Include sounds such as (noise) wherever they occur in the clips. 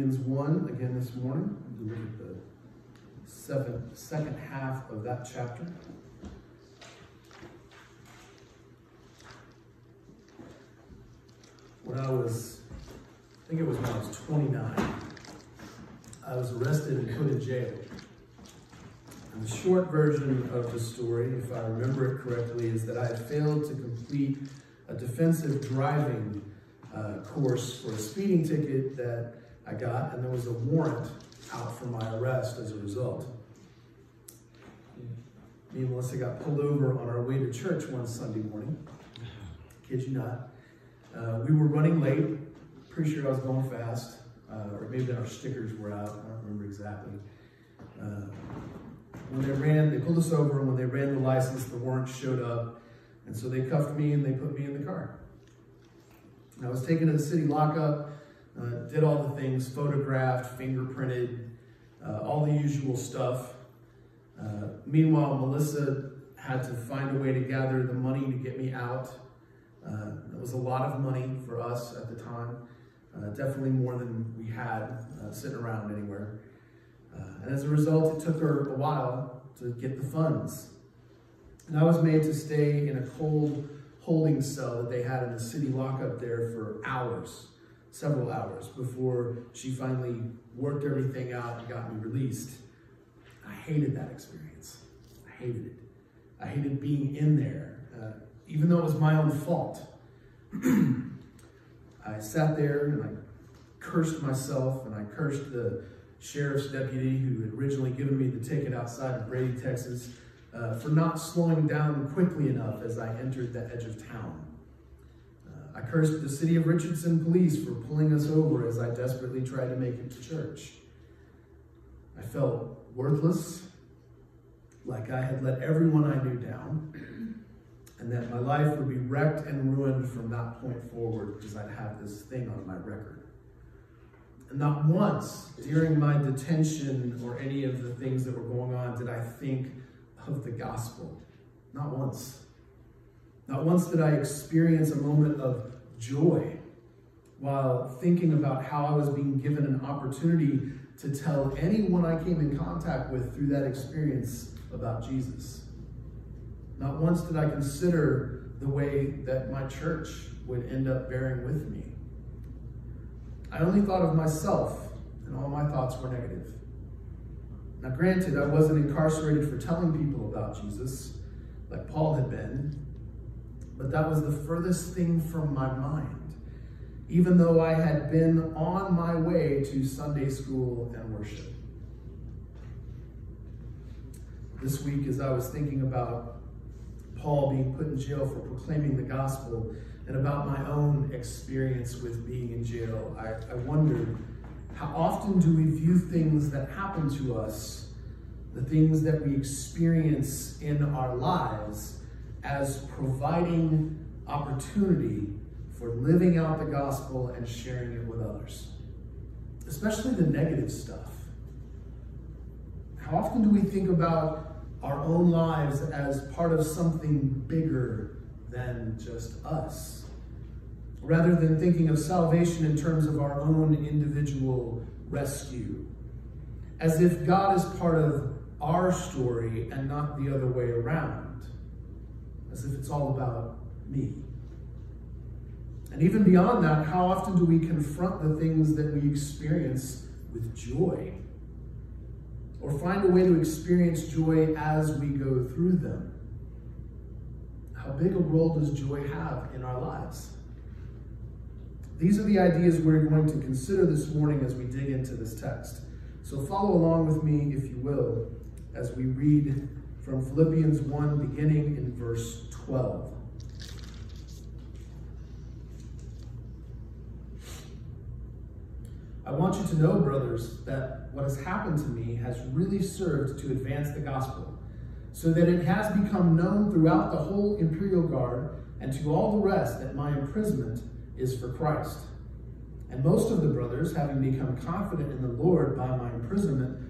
Philippians 1 again this morning. We look at the seven, second half of that chapter. When I was, I think it was when I was 29, I was arrested and put in jail. And the short version of the story, if I remember it correctly, is that I had failed to complete a defensive driving uh, course for a speeding ticket that I got, and there was a warrant out for my arrest as a result. Me and Melissa got pulled over on our way to church one Sunday morning. Kid you not. Uh, we were running late. Pretty sure I was going fast. Uh, or maybe our stickers were out. I don't remember exactly. Uh, when they ran, they pulled us over, and when they ran the license, the warrant showed up. And so they cuffed me and they put me in the car. I was taken to the city lockup, uh, did all the things, photographed, fingerprinted, uh, all the usual stuff. Uh, meanwhile, Melissa had to find a way to gather the money to get me out. Uh, it was a lot of money for us at the time, uh, definitely more than we had uh, sitting around anywhere. and as a result, it took her a while to get the funds. And I was made to stay in a cold, holding cell that they had in the city lockup there for hours, several hours, before she finally worked everything out and got me released. I hated that experience. I hated it. I hated being in there, uh, even though it was my own fault. (clears throat) I sat there and I cursed myself and I cursed the sheriff's deputy who had originally given me the ticket outside of Brady, Texas uh, for not slowing down quickly enough as I entered the edge of town. I cursed the city of Richardson police for pulling us over as I desperately tried to make it to church. I felt worthless, like I had let everyone I knew down, and that my life would be wrecked and ruined from that point forward because I'd have this thing on my record. And not once during my detention or any of the things that were going on did I think of the gospel. Not once. Not once did I experience a moment of joy while thinking about how I was being given an opportunity to tell anyone I came in contact with through that experience about Jesus. Not once did I consider the way that my church would end up bearing with me. I only thought of myself, and all my thoughts were negative. Now, granted, I wasn't incarcerated for telling people about Jesus like Paul had been, but that was the furthest thing from my mind, even though I had been on my way to Sunday school and worship. This week, as I was thinking about Paul being put in jail for proclaiming the gospel and about my own experience with being in jail, I, I wondered how often do we view things that happen to us, the things that we experience in our lives, as providing opportunity for living out the gospel and sharing it with others? Especially the negative stuff. How often do we think about our own lives as part of something bigger than just us? rather than thinking of salvation in terms of our own individual rescue, as if God is part of our story and not the other way around, as if it's all about me. And even beyond that, how often do we confront the things that we experience with joy? Or find a way to experience joy as we go through them? How big a role does joy have in our lives? These are the ideas we're going to consider this morning as we dig into this text. So follow along with me, if you will, as we read from Philippians 1, beginning in verse 12. I want you to know, brothers, that what has happened to me has really served to advance the gospel, so that it has become known throughout the whole imperial guard and to all the rest that my imprisonment is for Christ. And most of the brothers, having become confident in the Lord by my imprisonment,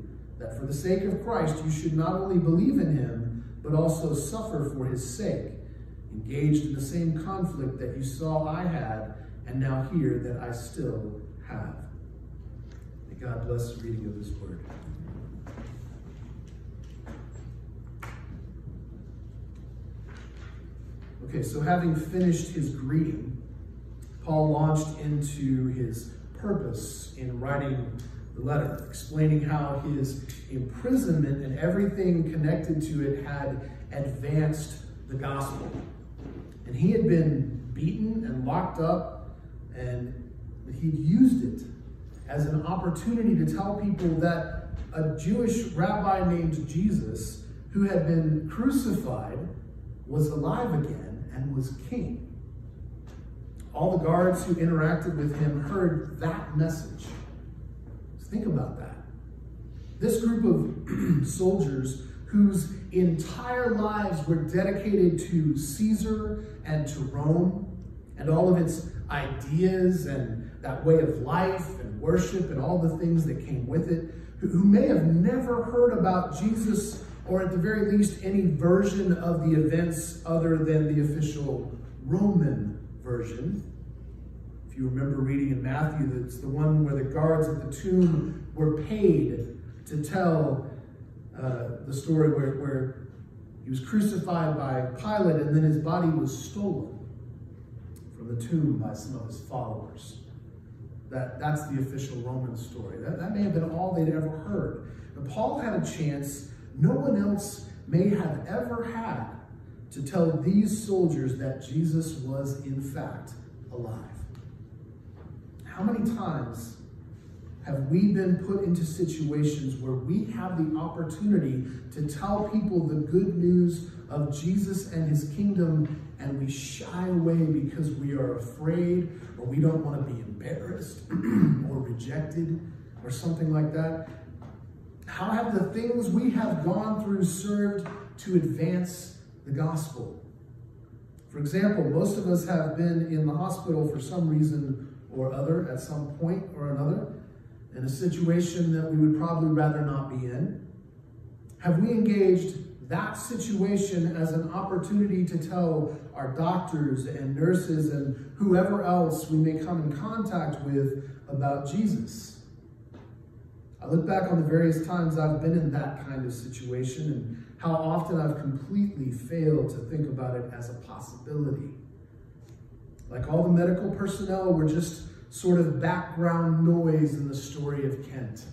that for the sake of Christ you should not only believe in him, but also suffer for his sake, engaged in the same conflict that you saw I had and now hear that I still have. May God bless the reading of his word. Okay, so having finished his greeting, Paul launched into his purpose in writing letter, explaining how his imprisonment and everything connected to it had advanced the gospel. And he had been beaten and locked up, and he'd used it as an opportunity to tell people that a Jewish rabbi named Jesus, who had been crucified, was alive again and was king. All the guards who interacted with him heard that message Think about that. This group of (clears throat) soldiers whose entire lives were dedicated to Caesar and to Rome and all of its ideas and that way of life and worship and all the things that came with it, who may have never heard about Jesus or at the very least any version of the events other than the official Roman version. If you remember reading in Matthew, that's the one where the guards at the tomb were paid to tell uh, the story where, where he was crucified by Pilate and then his body was stolen from the tomb by some of his followers. That, that's the official Roman story. That, that may have been all they'd ever heard. But Paul had a chance no one else may have ever had to tell these soldiers that Jesus was in fact alive. How many times have we been put into situations where we have the opportunity to tell people the good news of Jesus and his kingdom and we shy away because we are afraid or we don't want to be embarrassed (clears throat) or rejected or something like that? How have the things we have gone through served to advance the gospel? For example, most of us have been in the hospital for some reason or other at some point or another in a situation that we would probably rather not be in? Have we engaged that situation as an opportunity to tell our doctors and nurses and whoever else we may come in contact with about Jesus? I look back on the various times I've been in that kind of situation and how often I've completely failed to think about it as a possibility. Like all the medical personnel were just sort of background noise in the story of Kent.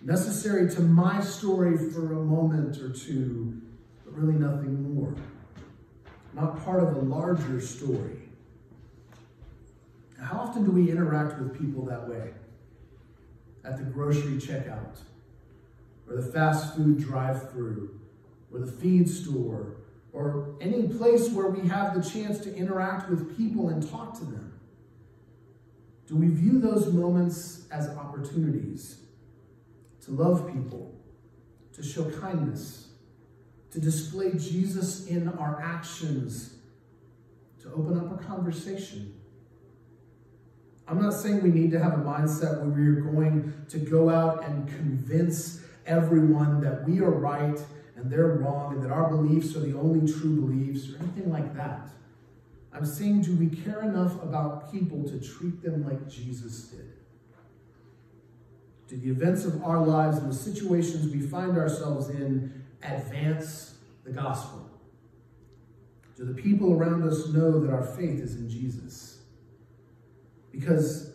Necessary to my story for a moment or two, but really nothing more. Not part of a larger story. How often do we interact with people that way? at the grocery checkout, or the fast food drive through, or the feed store, or any place where we have the chance to interact with people and talk to them? Do we view those moments as opportunities to love people, to show kindness, to display Jesus in our actions, to open up a conversation? I'm not saying we need to have a mindset where we are going to go out and convince everyone that we are right and they're wrong and that our beliefs are the only true beliefs or anything like that. I'm saying, do we care enough about people to treat them like Jesus did? Do the events of our lives and the situations we find ourselves in advance the gospel? Do the people around us know that our faith is in Jesus? Because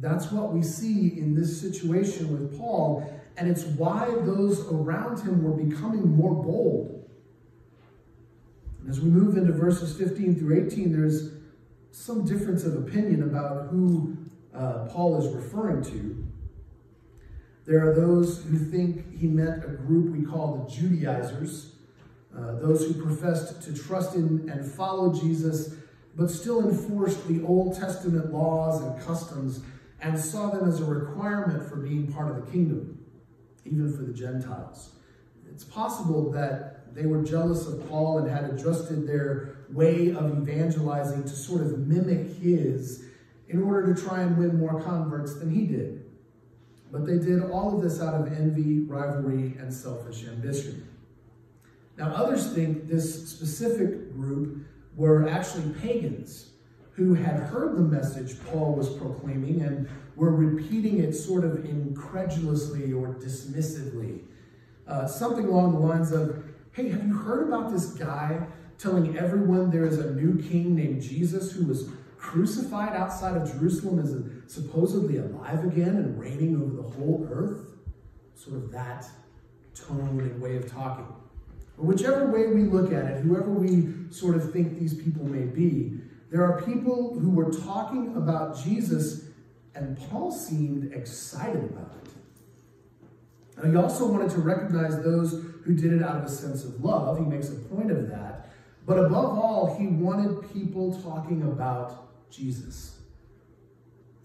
that's what we see in this situation with Paul, and it's why those around him were becoming more bold. And as we move into verses 15 through 18, there's some difference of opinion about who uh, Paul is referring to. There are those who think he meant a group we call the Judaizers, uh, those who professed to trust in and follow Jesus but still enforced the Old Testament laws and customs and saw them as a requirement for being part of the kingdom, even for the Gentiles. It's possible that they were jealous of Paul and had adjusted their way of evangelizing to sort of mimic his in order to try and win more converts than he did. But they did all of this out of envy, rivalry, and selfish ambition. Now, others think this specific group were actually pagans who had heard the message Paul was proclaiming and were repeating it sort of incredulously or dismissively. Uh, something along the lines of, hey, have you heard about this guy telling everyone there is a new king named Jesus who was crucified outside of Jerusalem is supposedly alive again and reigning over the whole earth? Sort of that tone and way of talking. But whichever way we look at it, whoever we sort of think these people may be, there are people who were talking about Jesus, and Paul seemed excited about it. Now, he also wanted to recognize those who did it out of a sense of love. He makes a point of that. But above all, he wanted people talking about Jesus.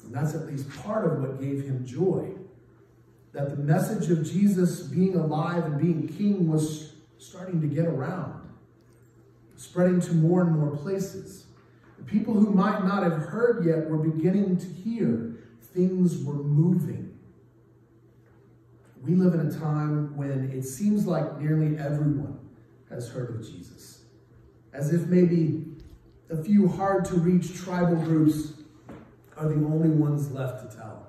And that's at least part of what gave him joy. That the message of Jesus being alive and being king was starting to get around, spreading to more and more places. People who might not have heard yet were beginning to hear. Things were moving. We live in a time when it seems like nearly everyone has heard of Jesus, as if maybe a few hard to reach tribal groups are the only ones left to tell.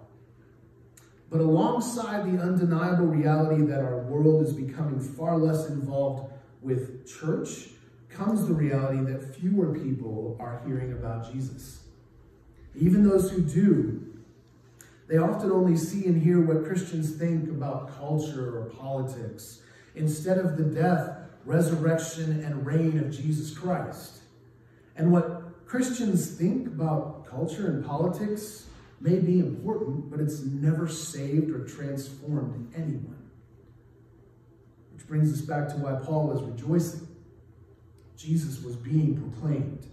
But alongside the undeniable reality that our world is becoming far less involved with church comes the reality that fewer people are hearing about Jesus. Even those who do, they often only see and hear what Christians think about culture or politics instead of the death, resurrection, and reign of Jesus Christ. And what Christians think about culture and politics may be important, but it's never saved or transformed anyone. Which brings us back to why Paul was rejoicing. Jesus was being proclaimed.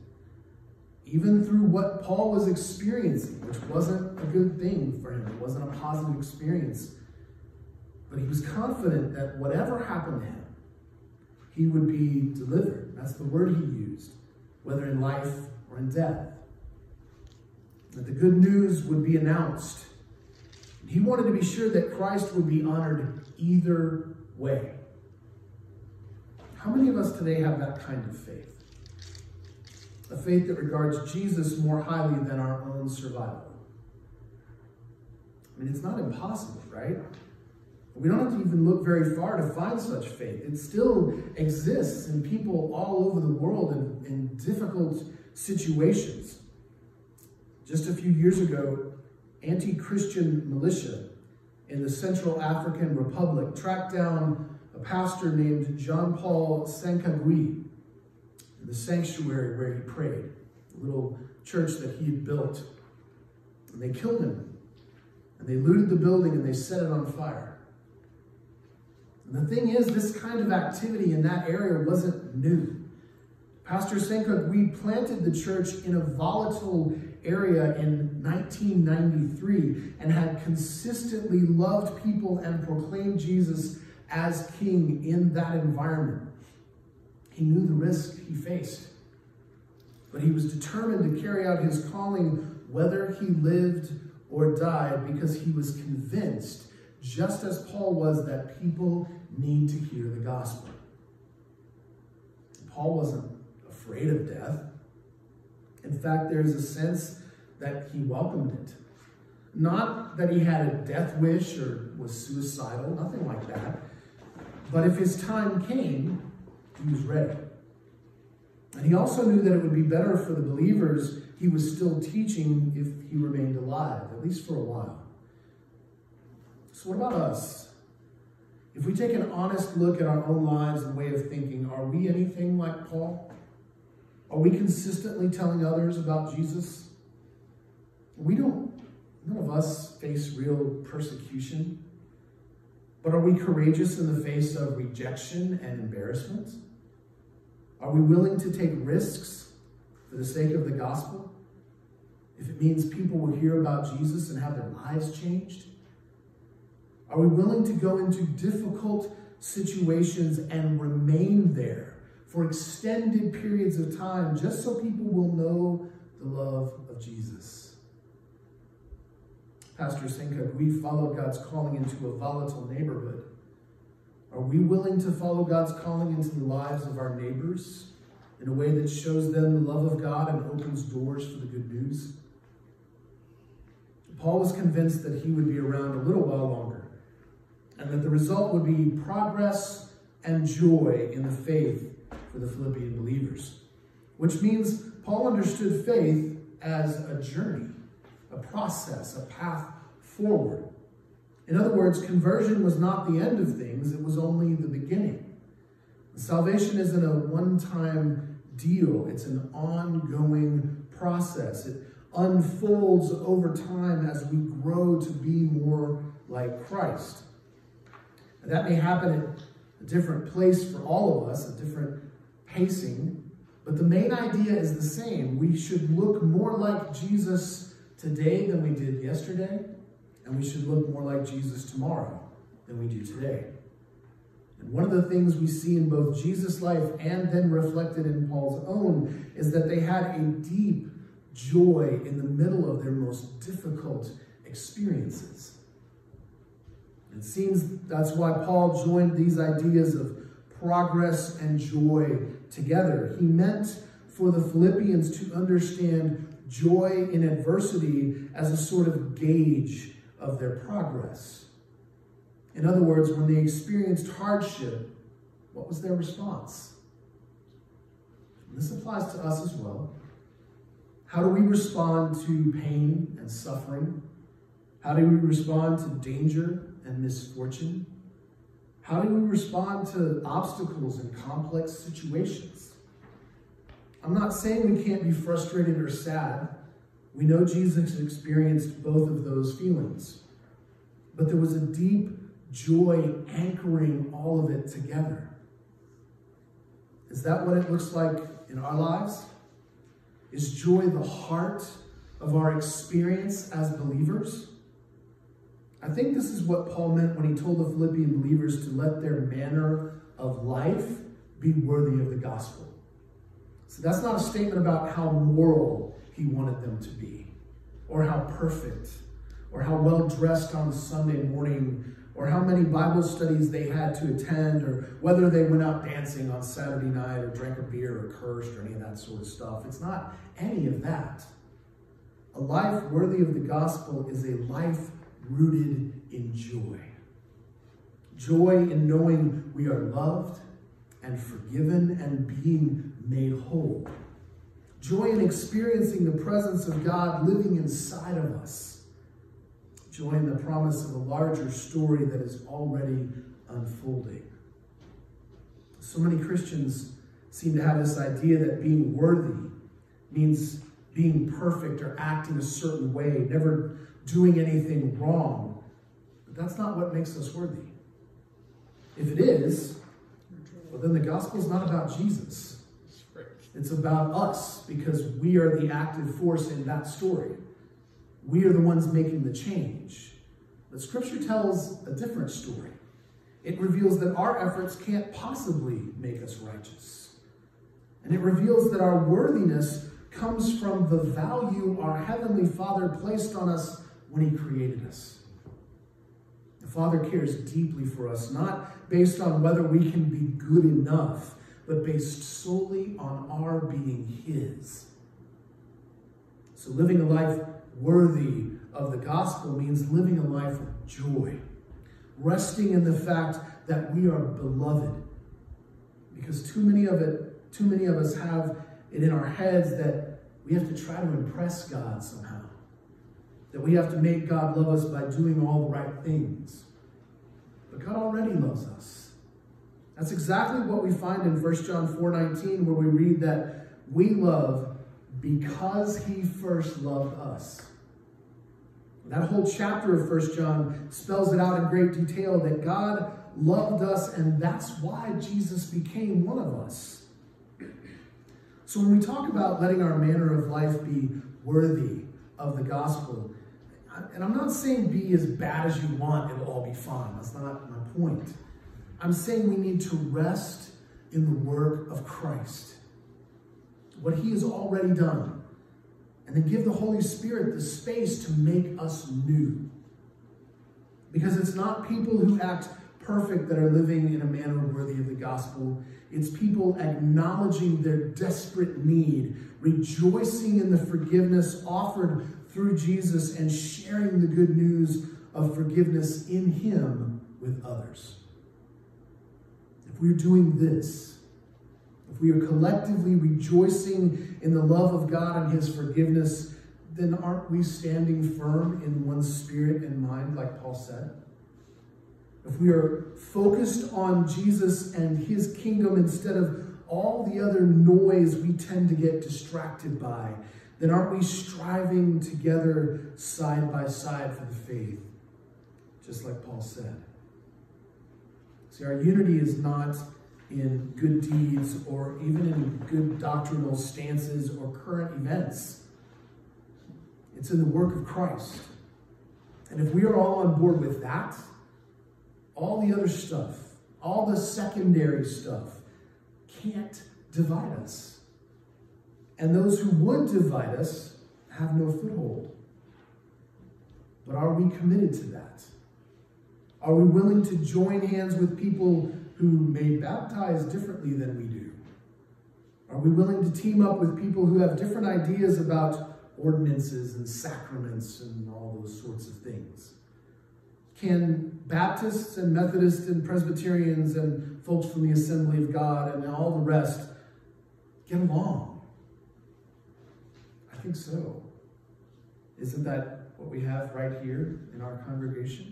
Even through what Paul was experiencing, which wasn't a good thing for him, it wasn't a positive experience. But he was confident that whatever happened to him, he would be delivered. That's the word he used, whether in life or in death that the good news would be announced. He wanted to be sure that Christ would be honored either way. How many of us today have that kind of faith? A faith that regards Jesus more highly than our own survival. I mean, it's not impossible, right? We don't have to even look very far to find such faith. It still exists in people all over the world in, in difficult situations. Just a few years ago, anti Christian militia in the Central African Republic tracked down pastor named Jean Paul Sankagui in the sanctuary where he prayed, a little church that he had built. And they killed him. And they looted the building and they set it on fire. And the thing is, this kind of activity in that area wasn't new. Pastor Sankagui planted the church in a volatile area in 1993 and had consistently loved people and proclaimed Jesus as king in that environment. He knew the risk he faced, but he was determined to carry out his calling whether he lived or died because he was convinced, just as Paul was, that people need to hear the gospel. Paul wasn't afraid of death. In fact, there's a sense that he welcomed it. Not that he had a death wish or was suicidal, nothing like that. But if his time came, he was ready. And he also knew that it would be better for the believers he was still teaching if he remained alive, at least for a while. So, what about us? If we take an honest look at our own lives and way of thinking, are we anything like Paul? Are we consistently telling others about Jesus? We don't, none of us face real persecution. But are we courageous in the face of rejection and embarrassment? Are we willing to take risks for the sake of the gospel? If it means people will hear about Jesus and have their lives changed? Are we willing to go into difficult situations and remain there for extended periods of time just so people will know the love of Jesus? Pastor Sankagui follow God's calling into a volatile neighborhood. Are we willing to follow God's calling into the lives of our neighbors in a way that shows them the love of God and opens doors for the good news? Paul was convinced that he would be around a little while longer and that the result would be progress and joy in the faith for the Philippian believers, which means Paul understood faith as a journey, a process, a path forward. In other words, conversion was not the end of things, it was only the beginning. Salvation isn't a one time deal, it's an ongoing process. It unfolds over time as we grow to be more like Christ. And that may happen at a different place for all of us, a different pacing, but the main idea is the same. We should look more like Jesus today than we did yesterday, and we should look more like Jesus tomorrow than we do today. And one of the things we see in both Jesus' life and then reflected in Paul's own is that they had a deep joy in the middle of their most difficult experiences. It seems that's why Paul joined these ideas of progress and joy together. He meant for the Philippians to understand joy in adversity as a sort of gauge of their progress. In other words, when they experienced hardship, what was their response? And this applies to us as well. How do we respond to pain and suffering? How do we respond to danger and misfortune? How do we respond to obstacles and complex situations? I'm not saying we can't be frustrated or sad. We know Jesus experienced both of those feelings. But there was a deep joy anchoring all of it together. Is that what it looks like in our lives? Is joy the heart of our experience as believers? I think this is what Paul meant when he told the Philippian believers to let their manner of life be worthy of the gospel. So that's not a statement about how moral he wanted them to be, or how perfect, or how well dressed on Sunday morning, or how many Bible studies they had to attend, or whether they went out dancing on Saturday night, or drank a beer, or cursed, or any of that sort of stuff. It's not any of that. A life worthy of the gospel is a life rooted in joy. Joy in knowing we are loved and forgiven and being made whole. Joy in experiencing the presence of God living inside of us. Joy in the promise of a larger story that is already unfolding. So many Christians seem to have this idea that being worthy means being perfect or acting a certain way, never doing anything wrong. But that's not what makes us worthy. If it is, well, then the gospel is not about Jesus. It's about us because we are the active force in that story. We are the ones making the change. But Scripture tells a different story. It reveals that our efforts can't possibly make us righteous. And it reveals that our worthiness comes from the value our Heavenly Father placed on us when He created us. The Father cares deeply for us, not based on whether we can be good enough, but based solely on our being His. So living a life worthy of the gospel means living a life of joy, resting in the fact that we are beloved. Because too many of it, too many of us have it in our heads that we have to try to impress God somehow. That we have to make God love us by doing all the right things. But God already loves us. That's exactly what we find in 1 John 4:19, where we read that we love because he first loved us. That whole chapter of First John spells it out in great detail that God loved us, and that's why Jesus became one of us. So when we talk about letting our manner of life be worthy of the gospel, and I'm not saying be as bad as you want, it'll all be fine. That's not my point. I'm saying we need to rest in the work of Christ, what he has already done and then give the Holy Spirit the space to make us new. Because it's not people who act perfect that are living in a manner worthy of the gospel. It's people acknowledging their desperate need, rejoicing in the forgiveness offered through Jesus, and sharing the good news of forgiveness in Him with others. We're doing this, if we are collectively rejoicing in the love of God and his forgiveness, then aren't we standing firm in one spirit and mind, like Paul said? If we are focused on Jesus and his kingdom instead of all the other noise we tend to get distracted by, then aren't we striving together side by side for the faith? Just like Paul said. See, our unity is not in good deeds or even in good doctrinal stances or current events. It's in the work of Christ. And if we are all on board with that, all the other stuff, all the secondary stuff, can't divide us. And those who would divide us have no foothold. But are we committed to that? Are we willing to join hands with people who may baptize differently than we do? Are we willing to team up with people who have different ideas about ordinances and sacraments and all those sorts of things? Can Baptists and Methodists and Presbyterians and folks from the Assembly of God and all the rest get along? I think so. Isn't that what we have right here in our congregation?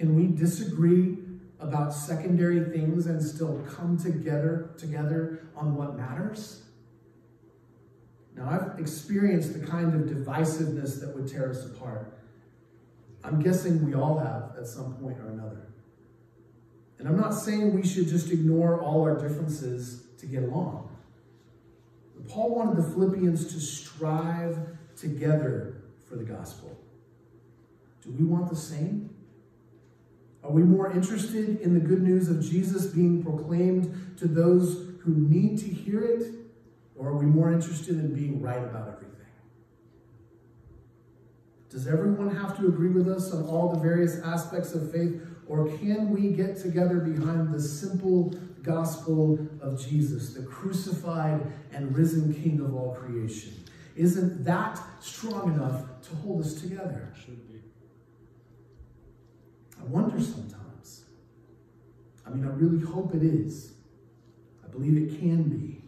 Can we disagree about secondary things and still come together together on what matters? Now, I've experienced the kind of divisiveness that would tear us apart. I'm guessing we all have at some point or another. And I'm not saying we should just ignore all our differences to get along. Paul wanted the Philippians to strive together for the gospel. Do we want the same? Are we more interested in the good news of Jesus being proclaimed to those who need to hear it? Or are we more interested in being right about everything? Does everyone have to agree with us on all the various aspects of faith? Or can we get together behind the simple gospel of Jesus, the crucified and risen King of all creation? Isn't that strong enough to hold us together? I wonder sometimes. I mean, I really hope it is. I believe it can be.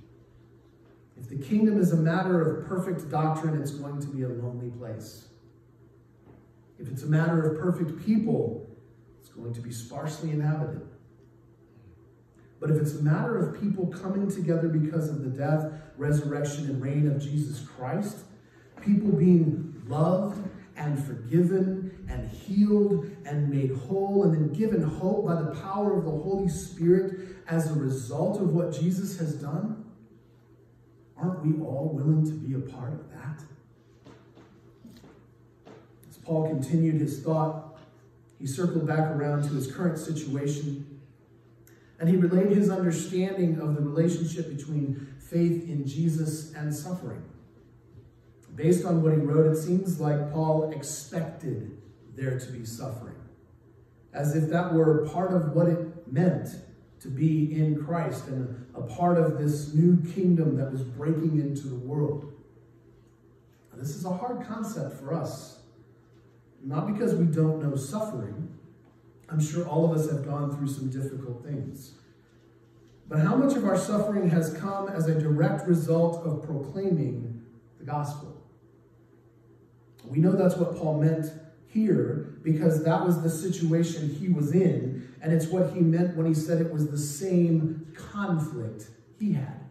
If the kingdom is a matter of perfect doctrine, it's going to be a lonely place. If it's a matter of perfect people, it's going to be sparsely inhabited. But if it's a matter of people coming together because of the death, resurrection, and reign of Jesus Christ, people being loved and forgiven and healed and made whole and then given hope by the power of the Holy Spirit as a result of what Jesus has done? Aren't we all willing to be a part of that? As Paul continued his thought, he circled back around to his current situation and he relayed his understanding of the relationship between faith in Jesus and suffering. Based on what he wrote, it seems like Paul expected there to be suffering, as if that were part of what it meant to be in Christ and a part of this new kingdom that was breaking into the world. Now, this is a hard concept for us, not because we don't know suffering. I'm sure all of us have gone through some difficult things. But how much of our suffering has come as a direct result of proclaiming the gospel? We know that's what Paul meant here because that was the situation he was in, and it's what he meant when he said it was the same conflict he had.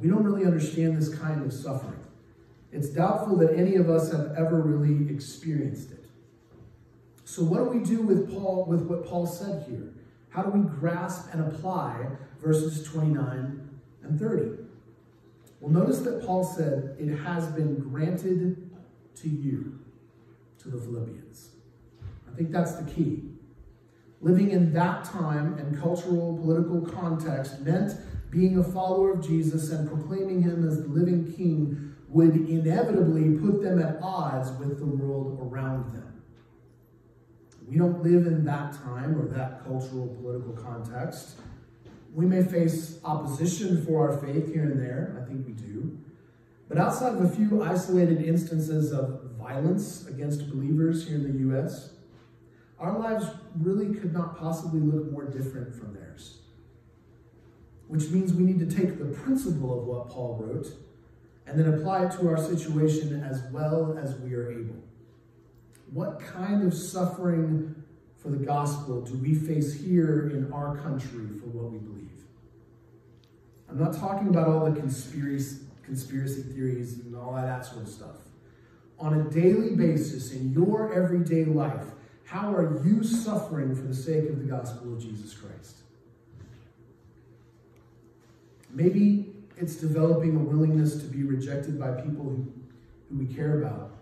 We don't really understand this kind of suffering. It's doubtful that any of us have ever really experienced it. So what do we do with Paul with what Paul said here? How do we grasp and apply verses 29 and 30? Well, notice that Paul said, It has been granted to you, to the Philippians. I think that's the key. Living in that time and cultural, political context meant being a follower of Jesus and proclaiming him as the living king would inevitably put them at odds with the world around them. We don't live in that time or that cultural, political context. We may face opposition for our faith here and there. I think we do. But outside of a few isolated instances of violence against believers here in the U.S., our lives really could not possibly look more different from theirs. Which means we need to take the principle of what Paul wrote and then apply it to our situation as well as we are able. What kind of suffering for the gospel do we face here in our country for what we believe? I'm not talking about all the conspiracy, conspiracy theories and all that sort of stuff. On a daily basis, in your everyday life, how are you suffering for the sake of the gospel of Jesus Christ? Maybe it's developing a willingness to be rejected by people who, who we care about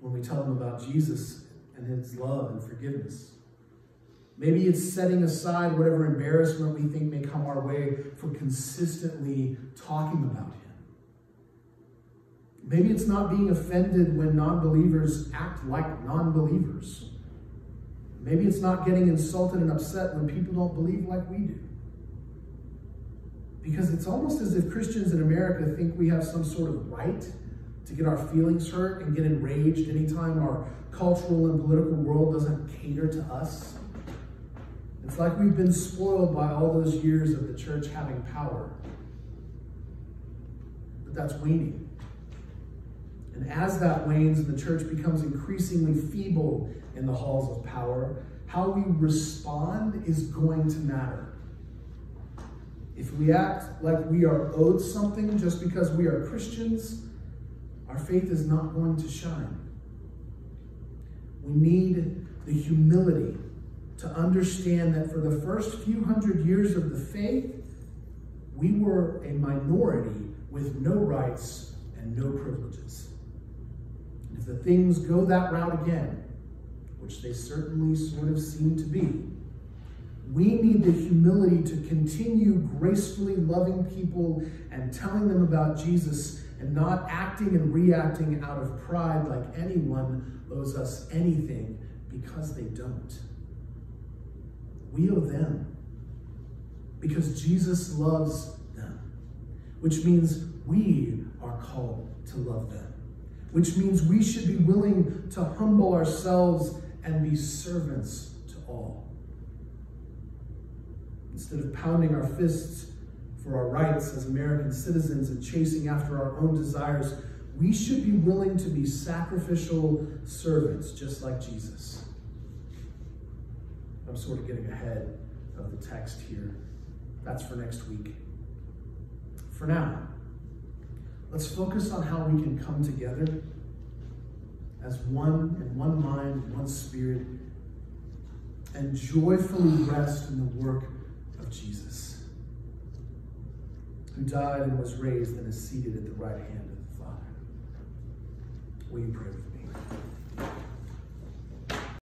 when we tell them about Jesus and his love and forgiveness. Maybe it's setting aside whatever embarrassment we think may come our way for consistently talking about him. Maybe it's not being offended when non believers act like non believers. Maybe it's not getting insulted and upset when people don't believe like we do. Because it's almost as if Christians in America think we have some sort of right to get our feelings hurt and get enraged anytime our cultural and political world doesn't cater to us. It's like we've been spoiled by all those years of the church having power. But that's waning. And as that wanes and the church becomes increasingly feeble in the halls of power, how we respond is going to matter. If we act like we are owed something just because we are Christians, our faith is not going to shine. We need the humility to understand that for the first few hundred years of the faith, we were a minority with no rights and no privileges. If the things go that route again, which they certainly sort of seem to be, we need the humility to continue gracefully loving people and telling them about Jesus and not acting and reacting out of pride like anyone owes us anything because they don't. We owe them because Jesus loves them, which means we are called to love them, which means we should be willing to humble ourselves and be servants to all. Instead of pounding our fists for our rights as American citizens and chasing after our own desires, we should be willing to be sacrificial servants, just like Jesus. I'm sort of getting ahead of the text here. That's for next week. For now, let's focus on how we can come together as one in one mind, one spirit, and joyfully rest in the work of Jesus, who died and was raised and is seated at the right hand of the Father. Will you pray with me?